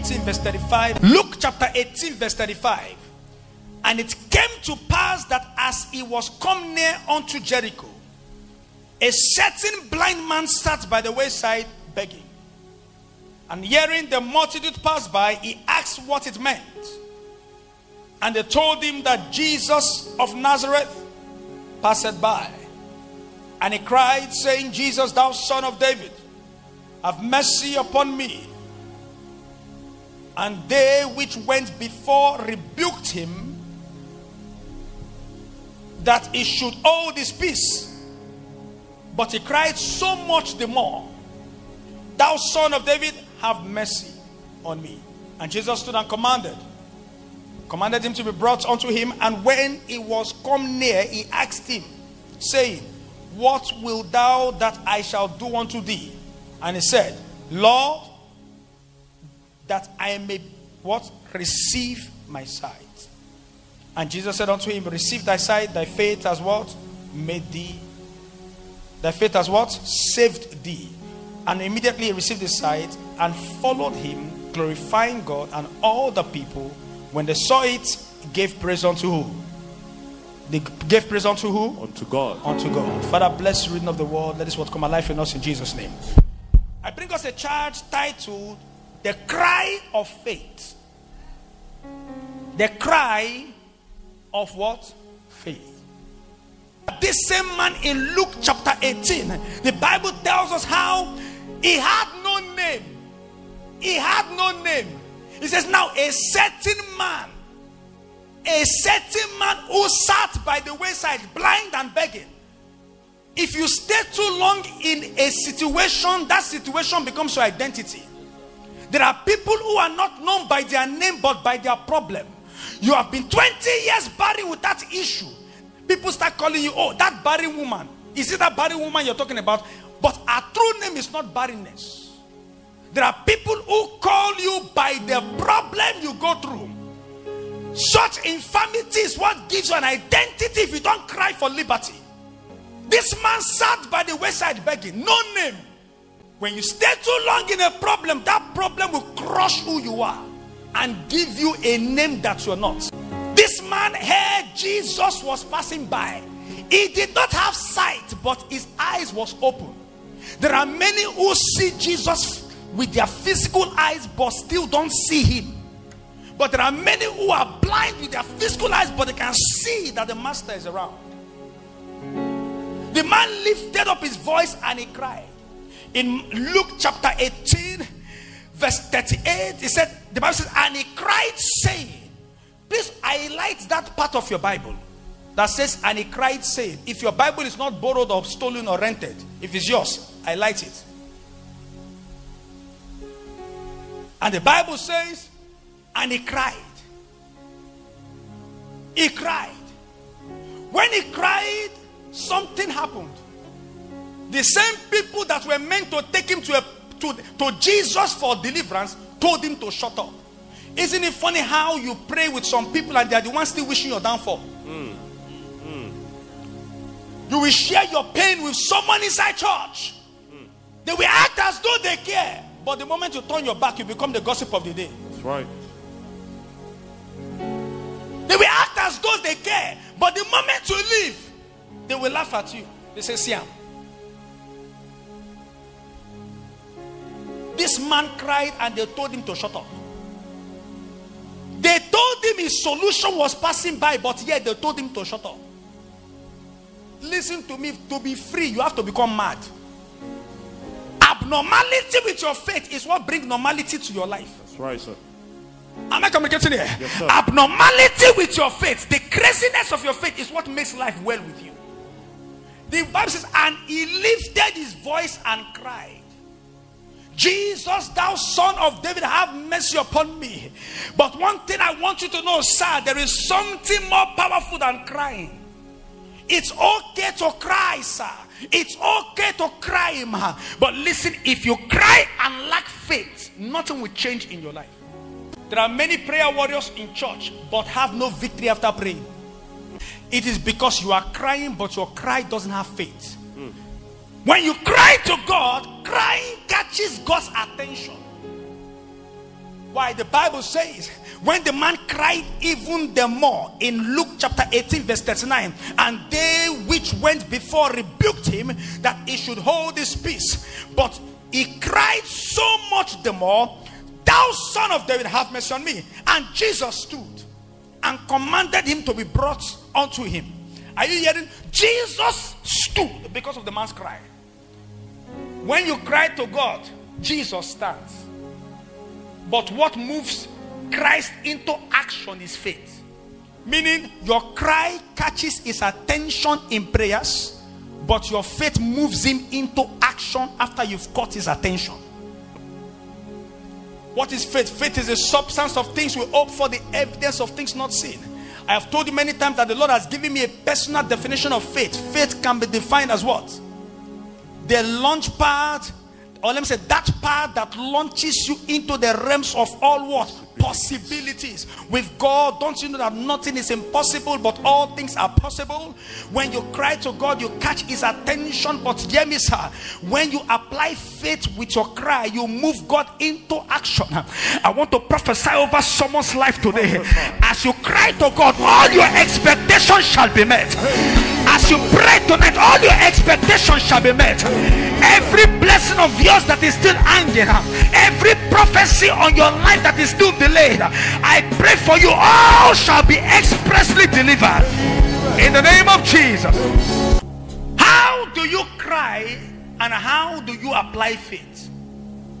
18, verse 35. Luke chapter 18, verse 35. And it came to pass that as he was come near unto Jericho, a certain blind man sat by the wayside begging. And hearing the multitude pass by, he asked what it meant. And they told him that Jesus of Nazareth passed by. And he cried, saying, Jesus, thou son of David, have mercy upon me. And they which went before rebuked him that he should hold his peace. But he cried so much the more, Thou son of David, have mercy on me. And Jesus stood and commanded, commanded him to be brought unto him. And when he was come near, he asked him, saying, What wilt thou that I shall do unto thee? And he said, Lord, that I may what? Receive my sight. And Jesus said unto him, Receive thy sight, thy faith has what? Made thee. Thy faith has what? Saved thee. And immediately he received his sight and followed him, glorifying God, and all the people, when they saw it, gave praise unto who? They gave praise unto who? Unto God. Unto God. Father, bless the reading of the word. Let this word come alive in us in Jesus' name. I bring us a charge titled The Cry of Faith. The Cry of what? Faith. This same man in Luke chapter 18, the Bible tells us how he had no name. He had no name. He says, Now a certain man, a certain man who sat by the wayside, blind and begging. If you stay too long in a situation, that situation becomes your identity. There are people who are not known by their name but by their problem. You have been 20 years barren with that issue. People start calling you, oh, that barren woman. Is it that barren woman you're talking about? But our true name is not barrenness. There are people who call you by the problem you go through. Such infirmity is what gives you an identity if you don't cry for liberty. This man sat by the wayside begging, no name. When you stay too long in a problem, that problem will crush who you are and give you a name that you're not. This man heard Jesus was passing by. He did not have sight, but his eyes was open. There are many who see Jesus with their physical eyes but still don't see him. But there are many who are blind with their physical eyes but they can see that the master is around. The man lifted up his voice and he cried. In Luke chapter 18, verse 38, he said, the Bible says, and he cried, saying, Please highlight that part of your Bible that says, and he cried, saying, If your Bible is not borrowed or stolen or rented, if it's yours, highlight it. And the Bible says, and he cried. He cried. When he cried, something happened. The same people that were meant to take him to, a, to, to Jesus for deliverance told him to shut up. Isn't it funny how you pray with some people and they are the ones still wishing your downfall? Mm. Mm. You will share your pain with someone inside church. Mm. They will act as though they care. But the moment you turn your back, you become the gossip of the day. That's right. They will act as though they care. But the moment you leave, they will laugh at you. They say, Siam. This man cried and they told him to shut up. They told him his solution was passing by, but yet they told him to shut up. Listen to me, to be free, you have to become mad. Abnormality with your faith is what brings normality to your life. That's right, sir. Am I communicating here? Yes, sir. Abnormality with your faith, the craziness of your faith is what makes life well with you. The Bible says, and he lifted his voice and cried. Jesus, thou son of David, have mercy upon me. But one thing I want you to know, sir, there is something more powerful than crying. It's okay to cry, sir. It's okay to cry, man. But listen, if you cry and lack faith, nothing will change in your life. There are many prayer warriors in church, but have no victory after praying. It is because you are crying, but your cry doesn't have faith. When you cry to God, crying catches God's attention. Why? The Bible says, when the man cried even the more in Luke chapter 18, verse 39, and they which went before rebuked him that he should hold his peace. But he cried so much the more, Thou son of David, have mercy on me. And Jesus stood and commanded him to be brought unto him. Are you hearing? Jesus stood because of the man's cry. When you cry to God, Jesus stands. But what moves Christ into action is faith. Meaning, your cry catches his attention in prayers, but your faith moves him into action after you've caught his attention. What is faith? Faith is the substance of things we hope for, the evidence of things not seen. I have told you many times that the Lord has given me a personal definition of faith. Faith can be defined as what? The launch pad, or let me say that part that launches you into the realms of all what? Possibilities with God. Don't you know that nothing is impossible, but all things are possible? When you cry to God, you catch His attention. But hear me, sir, when you apply faith with your cry, you move God into action. I want to prophesy over someone's life today. As you cry to God, all your expectations shall be met. As you pray tonight, all your expectations shall be met. Every blessing of yours that is still hanging, every prophecy on your life that is still delayed, I pray for you, all shall be expressly delivered in the name of Jesus. How do you cry and how do you apply faith?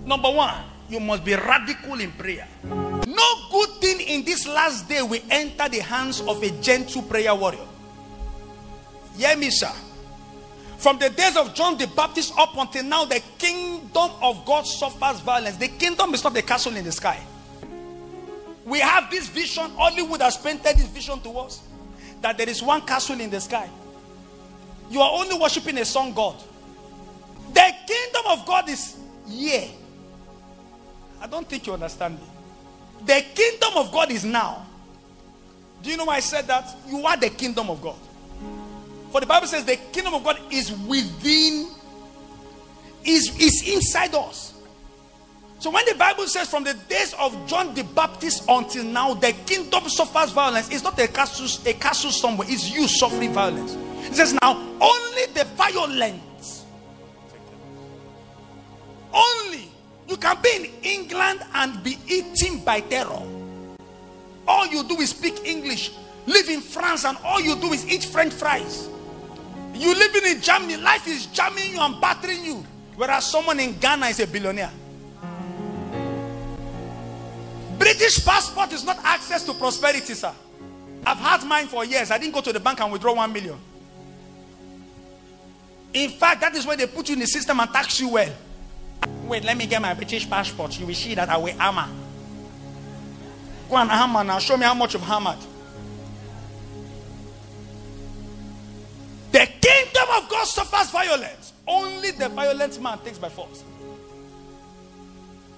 Number one, you must be radical in prayer. No good thing in this last day will enter the hands of a gentle prayer warrior. Hear me, sir. From the days of John the Baptist up until now, the kingdom of God suffers violence. The kingdom is not a castle in the sky. We have this vision, Hollywood has painted this vision to us that there is one castle in the sky. You are only worshiping a sun God. The kingdom of God is here. I don't think you understand me. The kingdom of God is now. Do you know why I said that? You are the kingdom of God. For the Bible says the kingdom of God is within, is, is inside us. So when the Bible says from the days of John the Baptist until now, the kingdom suffers violence, it's not a castle, a castle somewhere, it's you suffering violence. It says now, only the violent. Only you can be in England and be eaten by terror. All you do is speak English. Live in France and all you do is eat French fries. You living in Germany, life is jamming you and battering you. Whereas someone in Ghana is a billionaire. British passport is not access to prosperity, sir. I've had mine for years. I didn't go to the bank and withdraw one million. In fact, that is where they put you in the system and tax you well. Wait, let me get my British passport. You will see that I will hammer. Go and hammer now. Show me how much you've hammered. The kingdom of God suffers violence. Only the violent man takes by force.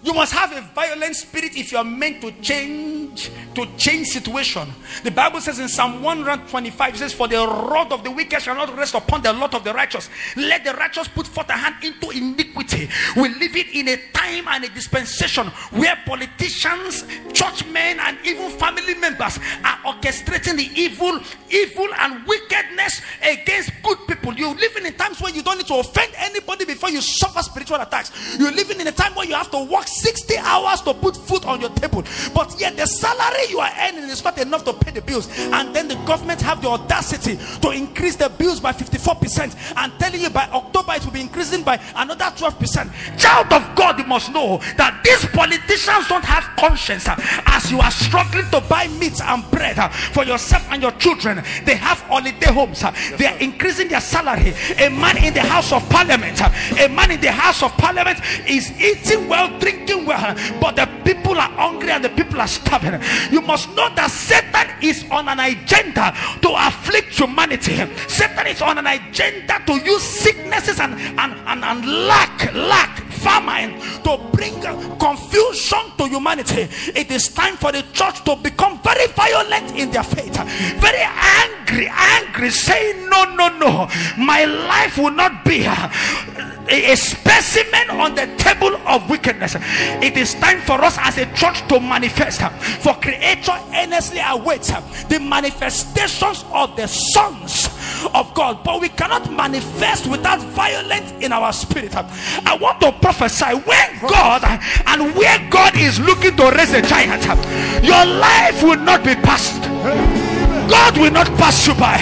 You must have a violent spirit if you are meant to change, to change situation. The Bible says in Psalm 125, it says, For the rod of the wicked shall not rest upon the lot of the righteous. Let the righteous put forth a hand into iniquity. We live it in a time and a dispensation where politicians, churchmen, and even family members are orchestrating the evil, evil and wickedness against good people. You're living in times where you don't need to offend anybody before you suffer spiritual attacks. You're living in a time where you have to work 60 hours to put food on your table but yet the salary you are earning is not enough to pay the bills. And then the government have the audacity to increase the bills by 54% and telling you by october it will be increasing by another 12% child of god you must know that these politicians don't have conscience uh, as you are struggling to buy meat and bread uh, for yourself and your children. They have holiday homes uh, they are increasing their salary. A man in the house of parliament a man in the house of parliament is eating well drinking well, but the people are hungry and the people are starving. You must know that Satan is on an agenda to afflict humanity. Satan is on an agenda to use sicknesses and, and, and, and lack, lack, famine to bring confusion to humanity. It is time for the church to become very violent in their faith, very angry, angry, saying, No, no, no, my life will not be a, specimen on the table of wickedness. It is time for us as a church to manifest. For creator earnestly awaits the manifestations of the sons of God, but we cannot manifest without violence in our spirit. I want to prophesy when God and where God is looking to raise a giant, your life will not be passed. God will not pass you by.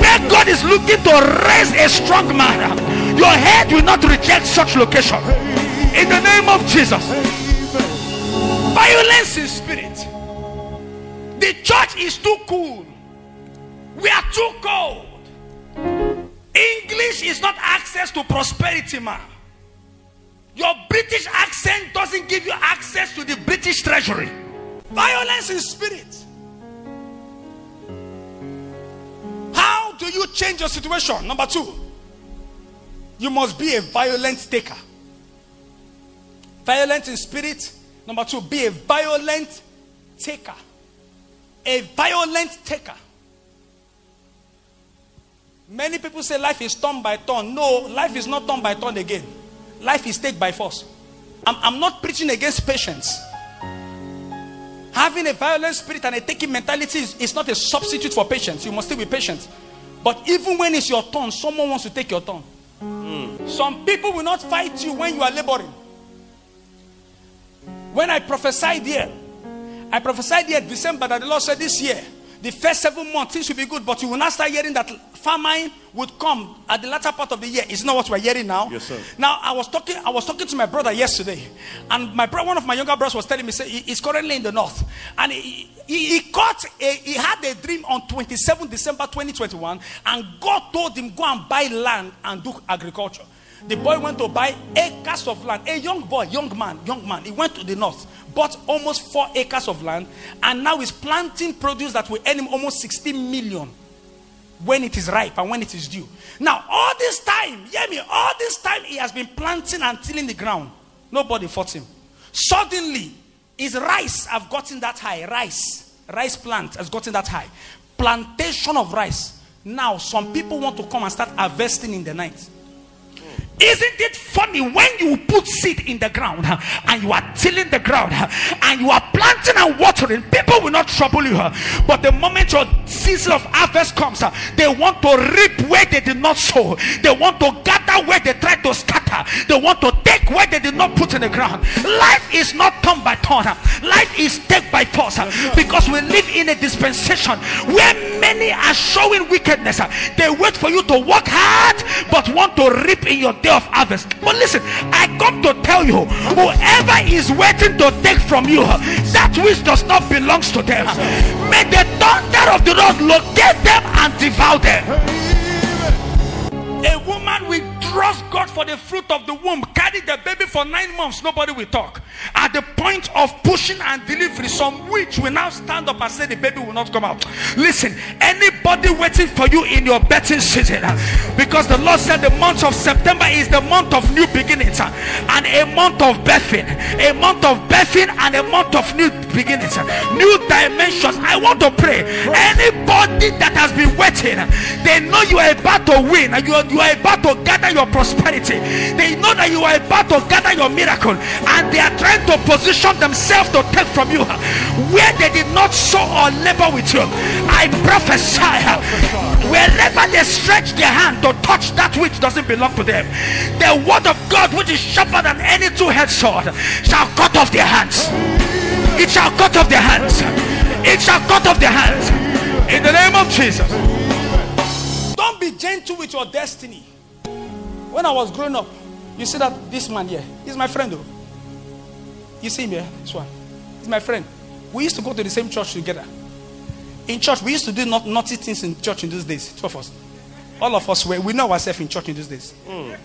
Where God is looking to raise a strong man, your head will not reject such location. In the name of Jesus. Violence in spirit. The church is too cool. We are too cold. English is not access to prosperity, man. Your British accent doesn't give you access to the British treasury. Violence in spirit. How do you change your situation? Number two, you must be a violent taker. Violent in spirit. Number two, be a violent taker. A violent taker. Many people say life is turn by turn. No, life is not turn by turn again. Life is take by force. I'm, I'm not preaching against patience. Having a violent spirit and a taking mentality is, is not a substitute for patience. You must still be patient. But even when it's your turn, someone wants to take your turn. Mm. Some people will not fight you when you are laboring. When I prophesied here, I prophesied here December that the Lord said this year, the first seven months things will be good, but you will not start hearing that famine would come at the latter part of the year. It's not what we're hearing now? Yes, sir. Now I was talking, I was talking to my brother yesterday, and my brother, one of my younger brothers, was telling me, say he's currently in the north, and he, he, he caught, a, he had a dream on 27 December 2021, and God told him go and buy land and do agriculture. The boy went to buy acres of land. A young boy, young man, young man. He went to the north, bought almost four acres of land, and now is planting produce that will earn him almost 60 million when it is ripe and when it is due. Now, all this time, hear me, all this time he has been planting and tilling the ground. Nobody fought him. Suddenly, his rice have gotten that high. Rice, rice plant has gotten that high. Plantation of rice. Now, some people want to come and start harvesting in the night. Isn't it funny when you put seed in the ground and you are tilling the ground and you are planting and watering? People will not trouble you, but the moment your season of harvest comes, they want to reap where they did not sow, they want to gather where they tried to scatter, they want to take where they did not put in the ground. Life is not turn by turn, life is take by force because we live in a dispensation where many are showing wickedness. They wait for you to work hard but want to reap in your day of harvest. But listen, I come to tell you whoever is waiting to take from you that which does not belongs to them, may the thunder of the Lord locate them and devour them. A woman will trust God for the fruit of the womb, carry the baby for nine months, nobody will talk. At the point of pushing and delivery, some witch will now stand up and say the baby will not come out. Listen, anybody waiting for you in your betting season, because the Lord said the month of September is the month of new beginnings and a month of birthing, a month of birthing and a month of new beginnings, new dimensions. I want to pray. Anybody that has been waiting, they know you are about to win you are, you are about to gather your prosperity. They know that you are about to gather your miracle and they are trying to position themselves to take from you where they did not sow or labor with you. I prophesy wherever they stretch their hand to touch that which doesn't belong to them, the word of God, which is sharper than any two-headed sword, shall cut off their hands. It shall cut off their hands. It shall cut off their hands. In the name of Jesus. Don't be gentle with your destiny. When I was growing up, you see that this man here, he's my friend though. You see him here, this one. He's my friend. We used to go to the same church together. In church, we used to do not, naughty things in church in those days. Two of us. All of us were, we know ourselves in church in those days. Mm.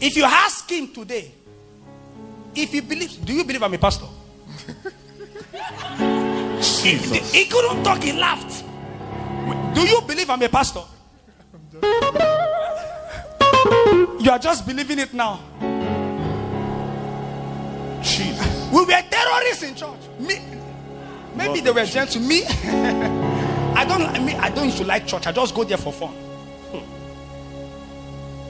If you ask him today, if you believe, do you believe I'm a pastor? Jesus. He, he couldn't talk, he laughed. Do you believe I'm a pastor? You are just believing it now. Jesus. We were terrorists in church. Me, maybe Lord they were gentle. Me, I don't. I mean, I don't used to like church. I just go there for fun. Hmm.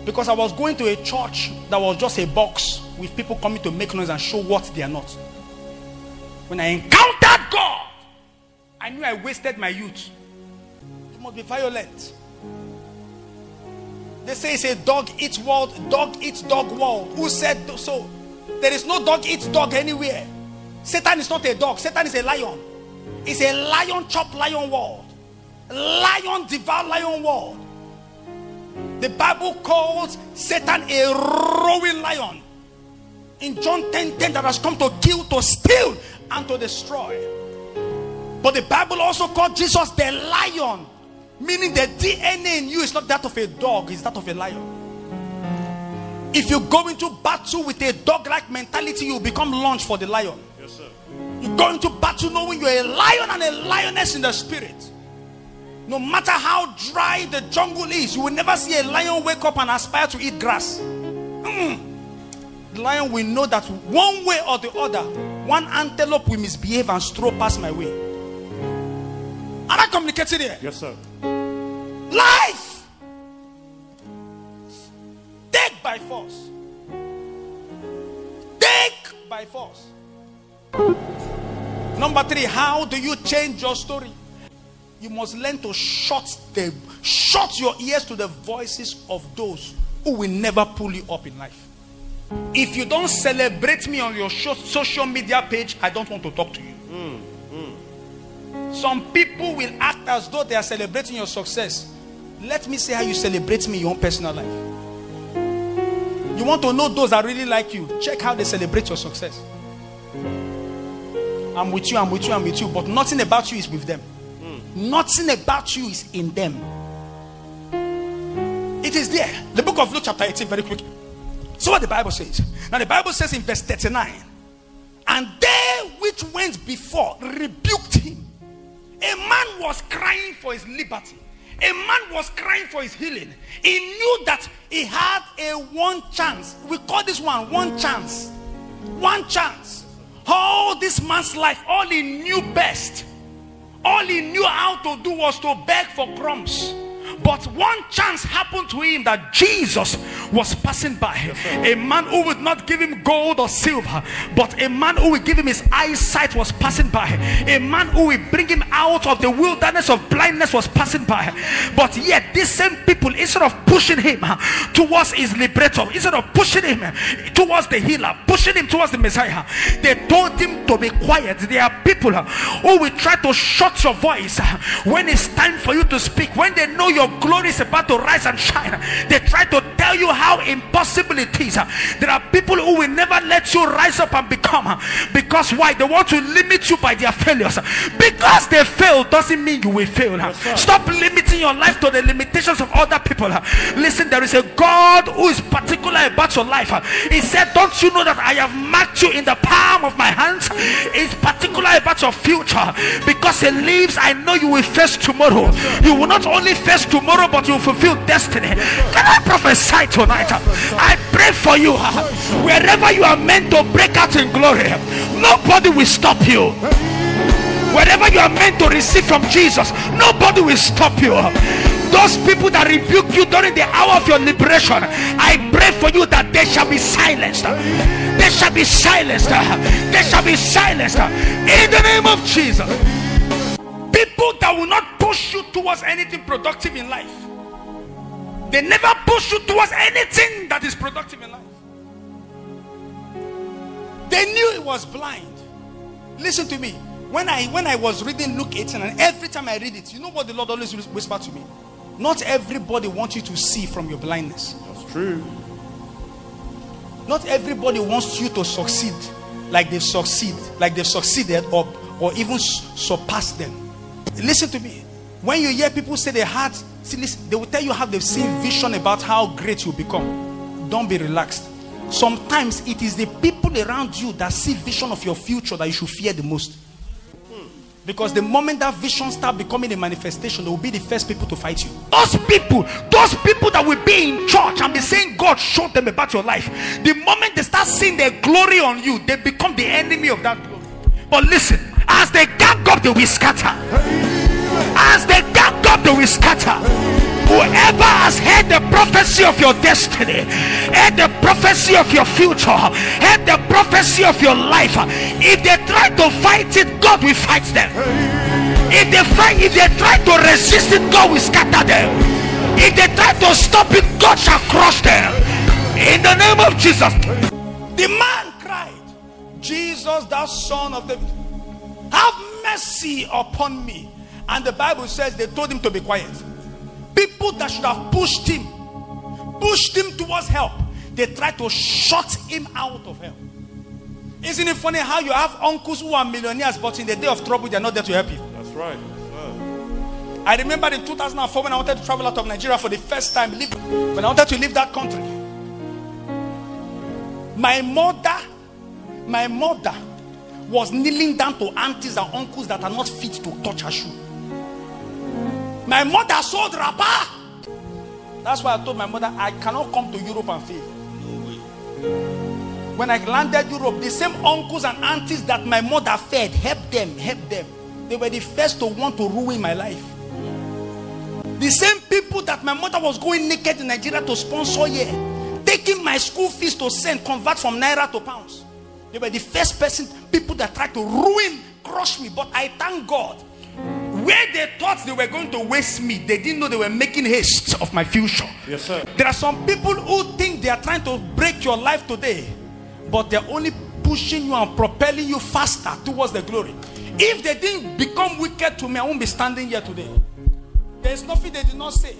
Because I was going to a church that was just a box with people coming to make noise and show what they are not. When I encountered God, I knew I wasted my youth. It must be violent. They say it's a dog eats world, dog eats dog world. Who said so? There is no dog eats dog anywhere. Satan is not a dog, Satan is a lion. It's a lion chop lion world. Lion devour lion world. The Bible calls Satan a roaring lion. In John 10 10, that has come to kill, to steal, and to destroy. But the Bible also called Jesus the lion, meaning the DNA in you is not that of a dog, it's that of a lion. If you go into battle with a dog like mentality, you will become lunch for the lion. Yes, sir. You go into battle knowing you're a lion and a lioness in the spirit. No matter how dry the jungle is, you will never see a lion wake up and aspire to eat grass. Mm. The lion will know that one way or the other, one antelope will misbehave and stroll past my way. Am I communicating here? Yes, sir. Life. Take by force. Take by force. Number three, how do you change your story? you must learn to shut the shut your ears to the voices of those who will never pull you up in life. If you don't celebrate me on your social media page, I don't want to talk to you. Mm, mm. Some people will act as though they are celebrating your success. Let me see how you celebrate me in your own personal life. You want to know those that really like you? Check how they celebrate your success. I'm with you, I'm with you, I'm with you, but nothing about you is with them. Nothing about you is in them. It is there. The book of Luke, chapter 18, very quickly. So, what the Bible says. Now, the Bible says in verse 39 And they which went before rebuked him. A man was crying for his liberty, a man was crying for his healing. He knew that he had a one chance. We call this one one chance. One chance. All this man's life, all he knew best all he knew how to do was to beg for crumbs. But one chance happened to him that Jesus was passing by. A man who would not give him gold or silver, but a man who would give him his eyesight was passing by. A man who would bring him out of the wilderness of blindness was passing by. But yet, these same people, instead of pushing him towards his liberator, instead of pushing him towards the healer, pushing him towards the Messiah, they told him to be quiet. There are people who will try to shut your voice when it's time for you to speak, when they know your glory is about to rise and shine. They try to tell you how impossible it is. There are people who will never let you rise up and become because why? They want to limit you by their failures. Because they fail doesn't mean you will fail. Yes, Stop limiting your life to the limitations of other people. Listen, there is a God who is particular about your life. He said, Don't you know that I have marked you in the palm of my hands? He's particular about your future because He lives. I know you will face tomorrow. You will not only face tomorrow tomorrow, but you will fulfill destiny. Can I prophesy tonight? I pray for you. Wherever you are meant to break out in glory, nobody will stop you. Wherever you are meant to receive from Jesus, nobody will stop you. Those people that rebuke you during the hour of your liberation, I pray for you that they shall be silenced. They shall be silenced. They shall be silenced. In the name of Jesus. People that will not push you towards anything productive in life. They never push you towards anything that is productive in life. They knew it was blind. Listen to me. When I when I was reading Luke 18, and every time I read it, you know what the Lord always whisper to me? Not everybody wants you to see from your blindness. That's true. Not everybody wants you to succeed like they've succeeded, like they've succeeded or, or even surpassed them. Listen to me. When you hear people say they had, see, listen, they will tell you how they've seen vision about how great you become. Don't be relaxed. Sometimes it is the people around you that see vision of your future that you should fear the most. Because the moment that vision start becoming a manifestation, they will be the first people to fight you. Those people, those people that will be in church and be saying God showed them about your life. The moment they start seeing their glory on you, they become the enemy of that glory. But listen, as they gang up, they will scatter. As they gang up, they will scatter. Whoever has heard the prophecy of your destiny, heard the prophecy of your future, heard the prophecy of your life, if they try to fight it, God will fight them. If they fight, if they try to resist it, God will scatter them. If they try to stop it, God shall crush them. In the name of Jesus. The man cried, Jesus, thou son of David, have mercy upon me. And the Bible says they told him to be quiet. People that should have pushed him, pushed him towards help, they tried to shut him out of help. Isn't it funny how you have uncles who are millionaires, but in the day of trouble, they're not there to help you? That's right. I remember in 2004 when I wanted to travel out of Nigeria for the first time, when I wanted to leave that country. My mother, my mother was kneeling down to aunties and uncles that are not fit to touch her shoe. My mother sold wrapper. That's why I told my mother I cannot come to Europe and fail. When I landed Europe, the same uncles and aunties that my mother fed, help them, help them. They were the first to want to ruin my life. The same people that my mother was going naked in Nigeria to sponsor here, taking my school fees to send, convert from naira to pounds. They were the first person, people that tried to ruin, crush me. But I thank God where they thought they were going to waste me, they didn't know they were making haste of my future. Yes, sir. There are some people who think they are trying to break your life today, but they're only pushing you and propelling you faster towards the glory. If they didn't become wicked to me, I won't be standing here today. There's nothing they did not say.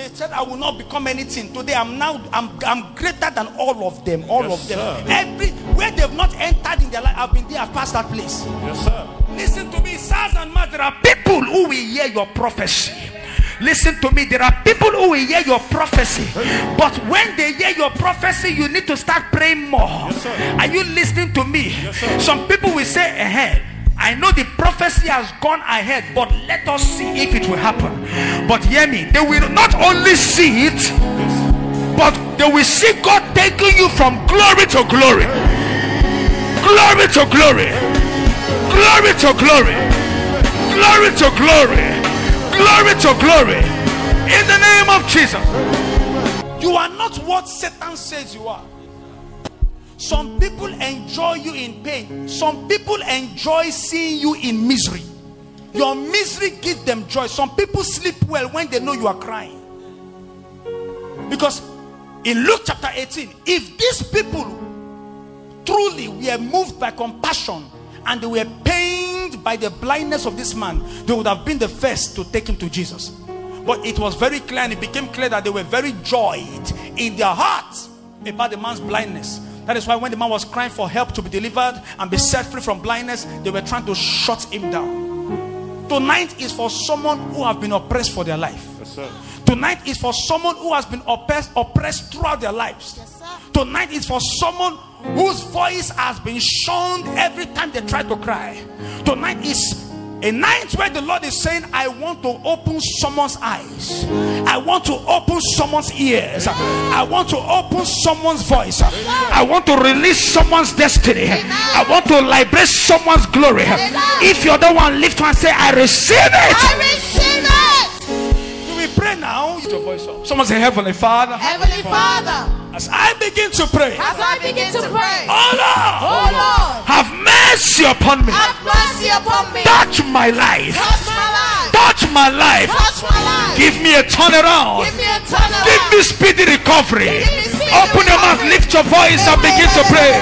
They said I will not become anything. Today I'm now I'm, I'm greater than all of them. All Yes, of them. sir. Every where they've not entered in their life, I've been there, I've passed that place. Yes, sir. Listen to me, sirs and mothers. There are people who will hear your prophecy. Listen to me. There are people who will hear your prophecy. But when they hear your prophecy, you need to start praying more. Yes. Are you listening to me? Yes. Some people will say, ahead. I know the prophecy has gone ahead, but let us see if it will happen. But hear me, they will not only see it, but they will see God taking you from glory to glory, glory to glory, glory to glory, glory to glory, glory to glory. In the name of Jesus, you are not what Satan says you are. Some people enjoy you in pain. Some people enjoy seeing you in misery. Your misery gives them joy. Some people sleep well when they know you are crying. Because in Luke chapter 18, if these people truly were moved by compassion and they were pained by the blindness of this man, they would have been the first to take him to Jesus. But it was very clear and it became clear that they were very joyed in their hearts about the man's blindness. That is why when the man was crying for help to be delivered and be set free from blindness, they were trying to shut him down. Tonight is for someone who have been oppressed for their life. Yes, sir. Tonight is for someone who has been oppressed, oppressed throughout their lives. Tonight is for someone whose voice has been shunned every time they try to cry. Tonight is a night where the Lord is saying, I want to open someone's eyes. I want to open someone's ears. I want to open someone's voice. I want to release someone's destiny. I want to liberate someone's glory. If you're the one, lift one and say, I receive it. I receive it. Pray now? Lift your voice up. Someone say, Heavenly Father, Heavenly Father, as I begin to pray, as I begin to pray, oh Lord, oh Lord, have mercy upon me. have mercy upon me. Touch my life. Touch my life. Touch my life. Touch my life. Give me a turnaround. Give me a turnaround. Give me speedy recovery. Give me speedy Open your mouth, lift your voice, and begin to pray.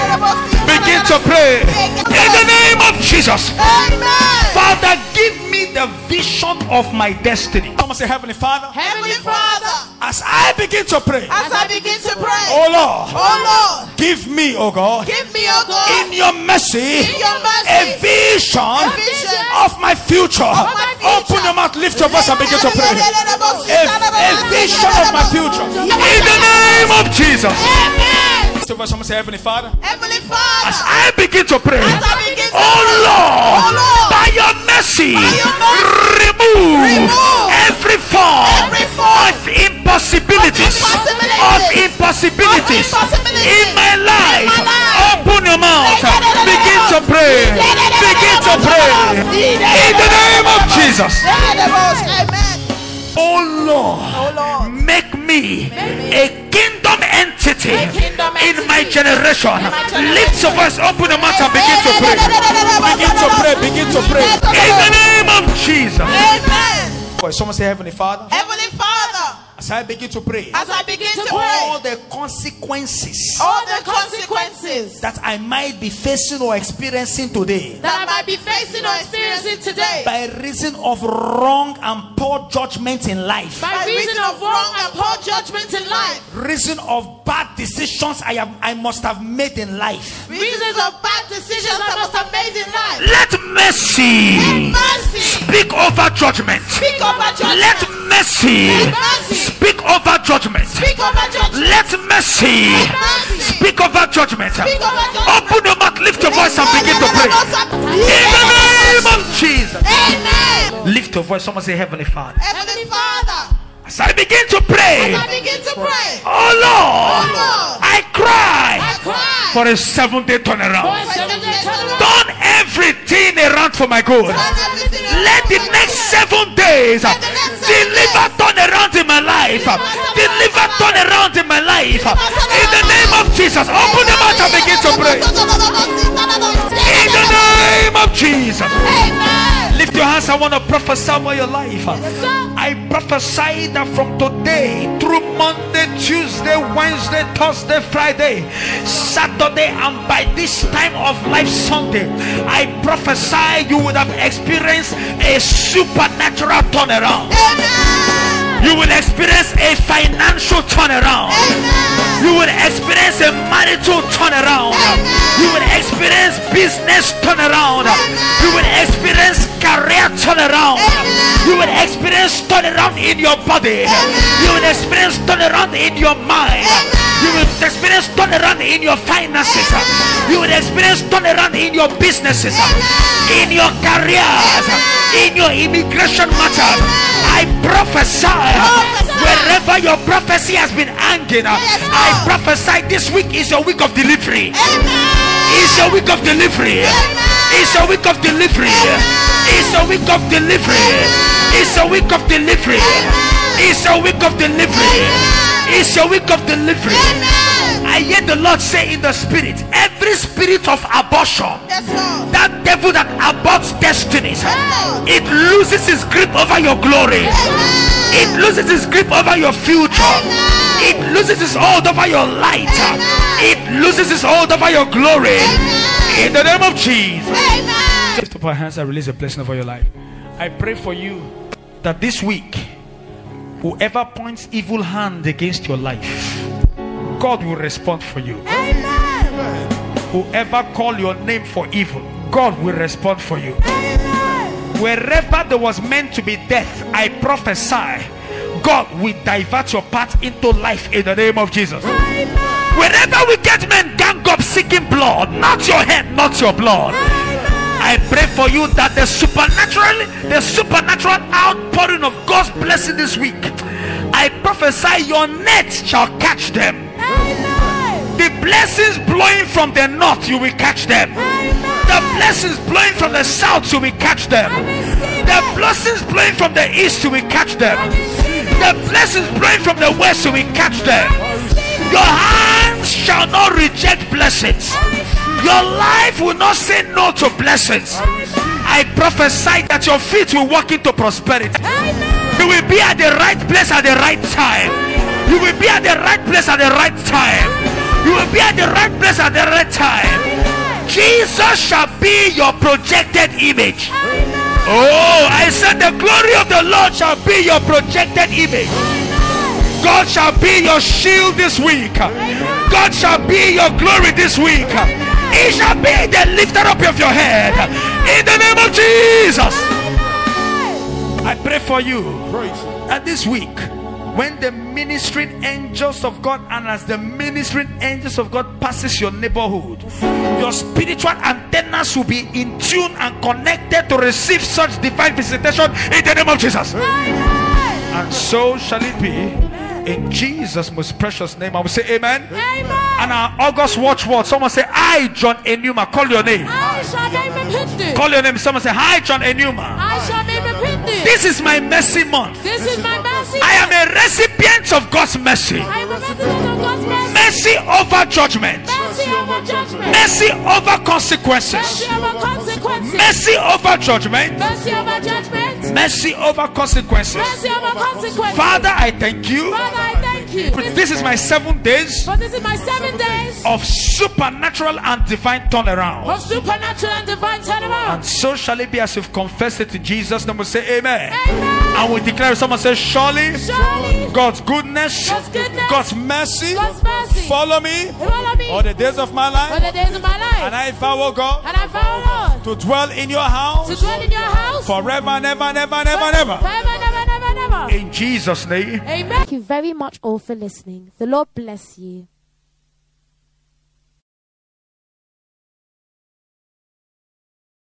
Begin to pray. In the name of Jesus. Amen. Father, give me the vision of my destiny. Someone say, Heavenly Father, Heavenly Father, as I begin to pray, as I begin to pray, oh Lord, oh Lord, give me, oh God, give me, oh God, in your mercy, In your mercy, a vision, a vision of my future. my future. Open your mouth, lift your voice, and begin to pray. A, a vision of my future. In the name of Jesus. Amen. Someone say, Heavenly Father, Heavenly as I begin to pray, as I begin to oh pray, oh Lord, oh Lord, by your mercy, By your mercy, remove, remove every form every form of impossibilities, Of impossibilities, Of impossibilities in my life. in my life. Open your mouth, begin to pray, begin to pray. In the name of Jesus. Amen. Oh Lord, Oh Lord. make me a kingdom entity A kingdom in my entity in my generation. Lift your voice, open the mouth, and begin to pray. Begin to pray, begin to pray. In the name of Jesus. Amen. Boy, someone say, Heavenly Father, as I begin to pray, as I begin to all pray, the consequences all the consequences that I might be facing or experiencing today that I might be facing or experiencing today by reason of wrong and poor judgment in life, by reason of wrong and poor judgment in life, reason of bad decisions I have I must have made in life. reasons of bad decisions I must have made in life. Let mercy Mercy, speak over judgment. speak over Let judgment. mercy Let mercy speak over judgment. speak over judgment. Let mercy mercy speak over judgment. speak over judgment. Open your mouth, lift your voice, and begin to pray. In the name of Jesus. Amen. Lift your voice. Someone say, Heavenly Father. Heavenly Father, As I begin to pray, as I begin to pray, oh Lord, oh Lord, I cry I cry for a seven day turnaround. for a seven-day turnaround. Turn everything around for my good. Turn everything around Let the next seven days Let the next seven deliver turn around in my life. Deliver turn around in my life. In the name of Jesus, open the mouth and begin to pray. In the name of Jesus. Amen. Lift your hands. I want to prophesy over your life. I prophesy that from today through Monday, Tuesday, Wednesday, Thursday, Friday, Saturday, and by this time of life, Sunday, I prophesy you would have experienced a supernatural turnaround. You will experience a financial turnaround. You will experience a marital turnaround. You will experience business turnaround. You will experience career turnaround. You will experience turnaround in your body. You will experience turnaround in your mind. You will experience turnaround in your finances. You will experience turnaround in your businesses, in your careers, in your immigration matters. I prophesy wherever your prophecy has been hanging. I prophesy this week is your week of delivery. It's your week of delivery. It's your week of delivery. It's your week of delivery. It's your week of delivery. It's your week of delivery. It's your week of delivery. I hear the Lord say in the spirit, every spirit of abortion, that devil that aborts destinies, it loses its grip over your glory. It loses its grip over your future. It loses its hold over your light. It loses its hold over your glory. In the name of Jesus. Amen. Lift up our hands and release a blessing over your life. I pray for you that this week, whoever points evil hand against your life, God will respond for you. Whoever call your name for evil, God will respond for you. Wherever there was meant to be death, I prophesy, God will divert your path into life in the name of Jesus. Wherever wicked men gang up seeking blood, not your head, not your blood. I pray for you that the supernatural, the supernatural outpouring of God's blessing this week. I prophesy your net shall catch them. The blessings blowing from the north, you will catch them. The blessings blowing from the south, you will catch them. The blessings blowing from the east, you will catch them. The blessings blowing from the west, you will catch them. Your hands shall not reject blessings. Your life will not say no to blessings. I prophesy that your feet will walk into prosperity. You will be at the right place at the right time. You will be at the right place at the right time. You will be at the right place at the right time. Jesus shall be your projected image. Oh, I said the glory of the Lord shall be your projected image. God shall be your shield this week. God shall be your glory this week. He shall be the lifter up of your head. In the name of Jesus. I pray for you that this week, when the ministering angels of God and as the ministering angels of God passes your neighborhood, your spiritual antennas will be in tune and connected to receive such divine visitation in the name of Jesus. And so shall it be in Jesus' most precious name. I will say amen. Amen. And our August watchword, someone say, I, John Enumah, call your name. I shall name him Call your name. Someone say, Hi, John Enumah. I him This is my mercy month. This is my mercy. I am a recipient of God's mercy. I am a resident of God's mercy. Mercy over judgment. Mercy over judgment. Mercy over consequences. Mercy over consequences. Mercy over judgment. Mercy over judgment. Mercy over consequences. Mercy over consequences. Father, I thank you. Thank you. This is my seven days For this is my seven days of supernatural and divine turnaround. of supernatural and divine turnaround. And so shall it be as you've confessed it in Jesus'. We say amen. Amen. And we declare, someone says, Surely Surely God's goodness, God's goodness, God's mercy, God's mercy follow me follow me all the days of my all life. the days of my life. And I vow, God, And I vow, Lord, to dwell in your house to dwell in your house forever and ever and ever and ever and ever. Forever. In Jesus' name. Amen. Thank you very much all for listening. The Lord bless you.